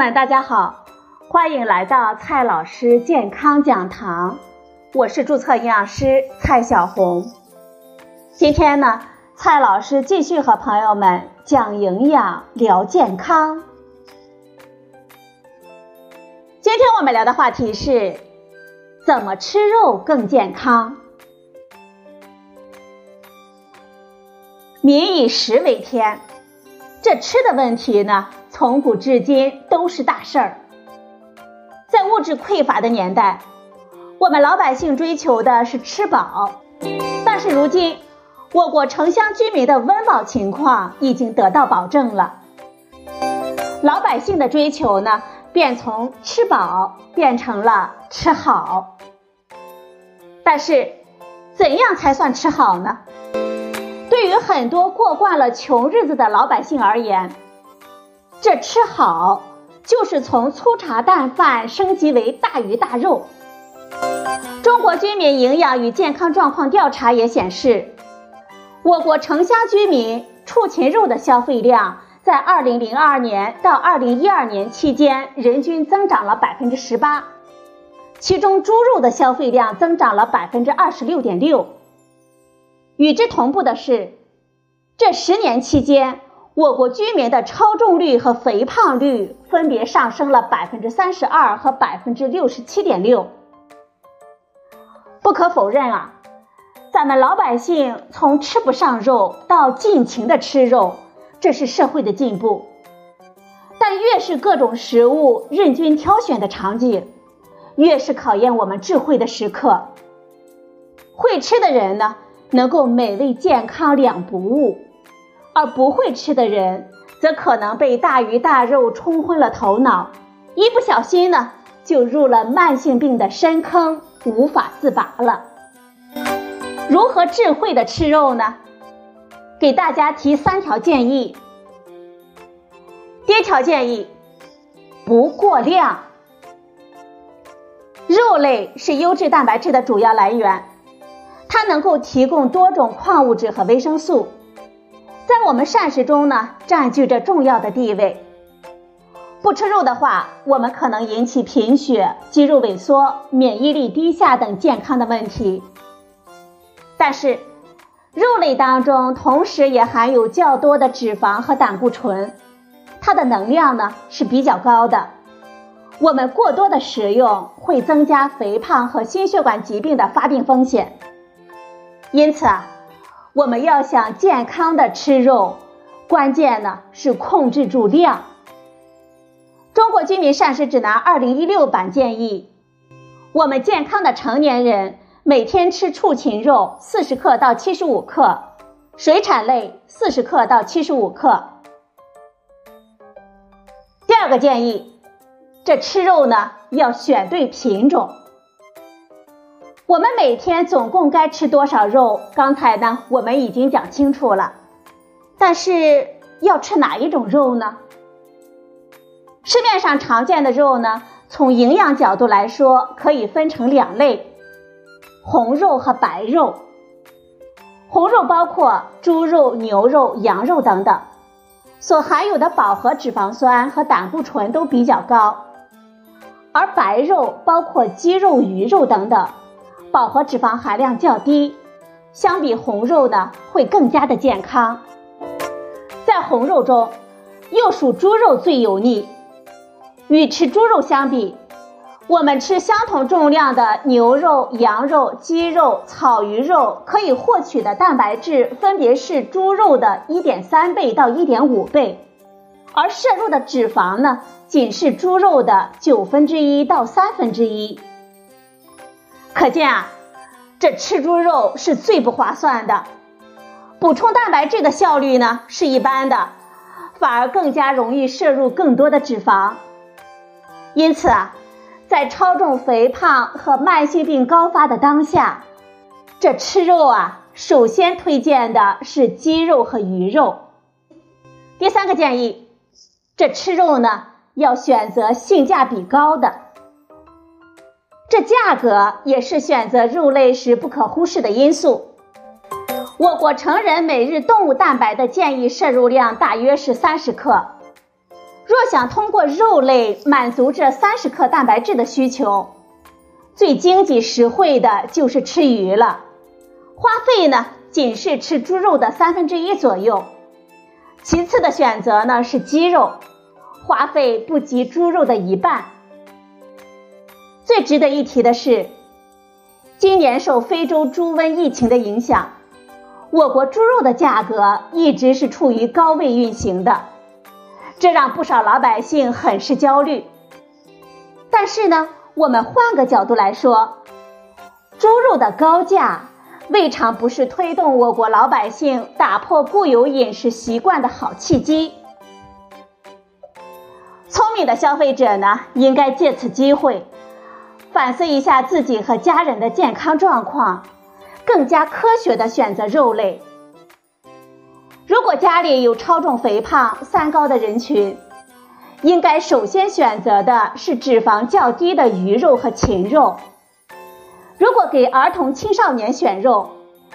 们，大家好，欢迎来到蔡老师健康讲堂，我是注册营养师蔡小红。今天呢，蔡老师继续和朋友们讲营养、聊健康。今天我们聊的话题是怎么吃肉更健康。民以食为天，这吃的问题呢？从古至今都是大事儿。在物质匮乏的年代，我们老百姓追求的是吃饱。但是如今，我国城乡居民的温饱情况已经得到保证了。老百姓的追求呢，便从吃饱变成了吃好。但是，怎样才算吃好呢？对于很多过惯了穷日子的老百姓而言，这吃好就是从粗茶淡饭升级为大鱼大肉。中国居民营养与健康状况调查也显示，我国城乡居民畜禽肉的消费量在2002年到2012年期间人均增长了百分之十八，其中猪肉的消费量增长了百分之二十六点六。与之同步的是，这十年期间。我国居民的超重率和肥胖率分别上升了百分之三十二和百分之六十七点六。不可否认啊，咱们老百姓从吃不上肉到尽情的吃肉，这是社会的进步。但越是各种食物任君挑选的场景，越是考验我们智慧的时刻。会吃的人呢，能够美味健康两不误。而不会吃的人，则可能被大鱼大肉冲昏了头脑，一不小心呢，就入了慢性病的深坑，无法自拔了。如何智慧的吃肉呢？给大家提三条建议。第一条建议，不过量。肉类是优质蛋白质的主要来源，它能够提供多种矿物质和维生素。在我们膳食中呢，占据着重要的地位。不吃肉的话，我们可能引起贫血、肌肉萎缩、免疫力低下等健康的问题。但是，肉类当中同时也含有较多的脂肪和胆固醇，它的能量呢是比较高的。我们过多的食用会增加肥胖和心血管疾病的发病风险。因此啊。我们要想健康的吃肉，关键呢是控制住量。中国居民膳食指南二零一六版建议，我们健康的成年人每天吃畜禽肉四十克到七十五克，水产类四十克到七十五克。第二个建议，这吃肉呢要选对品种。我们每天总共该吃多少肉？刚才呢，我们已经讲清楚了。但是要吃哪一种肉呢？市面上常见的肉呢，从营养角度来说，可以分成两类：红肉和白肉。红肉包括猪肉、牛肉、羊肉等等，所含有的饱和脂肪酸和胆固醇都比较高；而白肉包括鸡肉、鱼肉等等。饱和脂肪含量较低，相比红肉呢会更加的健康。在红肉中，又属猪肉最油腻。与吃猪肉相比，我们吃相同重量的牛肉、羊肉、鸡肉、草鱼肉，可以获取的蛋白质分别是猪肉的1.3倍到1.5倍，而摄入的脂肪呢，仅是猪肉的九分之一到三分之一。可见啊，这吃猪肉是最不划算的，补充蛋白质的效率呢是一般的，反而更加容易摄入更多的脂肪。因此啊，在超重、肥胖和慢性病高发的当下，这吃肉啊，首先推荐的是鸡肉和鱼肉。第三个建议，这吃肉呢要选择性价比高的。这价格也是选择肉类时不可忽视的因素。我国成人每日动物蛋白的建议摄入量大约是三十克，若想通过肉类满足这三十克蛋白质的需求，最经济实惠的就是吃鱼了，花费呢仅是吃猪肉的三分之一左右。其次的选择呢是鸡肉，花费不及猪肉的一半。最值得一提的是，今年受非洲猪瘟疫情的影响，我国猪肉的价格一直是处于高位运行的。这让不少老百姓很是焦虑。但是呢，我们换个角度来说，猪肉的高价未尝不是推动我国老百姓打破固有饮食习惯的好契机。聪明的消费者呢，应该借此机会反思一下自己和家人的健康状况，更加科学的选择肉类。如果家里有超重、肥胖、三高的人群，应该首先选择的是脂肪较低的鱼肉和禽肉。如果给儿童、青少年选肉，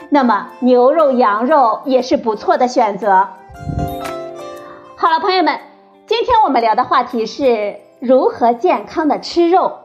那么牛肉、羊肉也是不错的选择。好了，朋友们，今天我们聊的话题是如何健康的吃肉。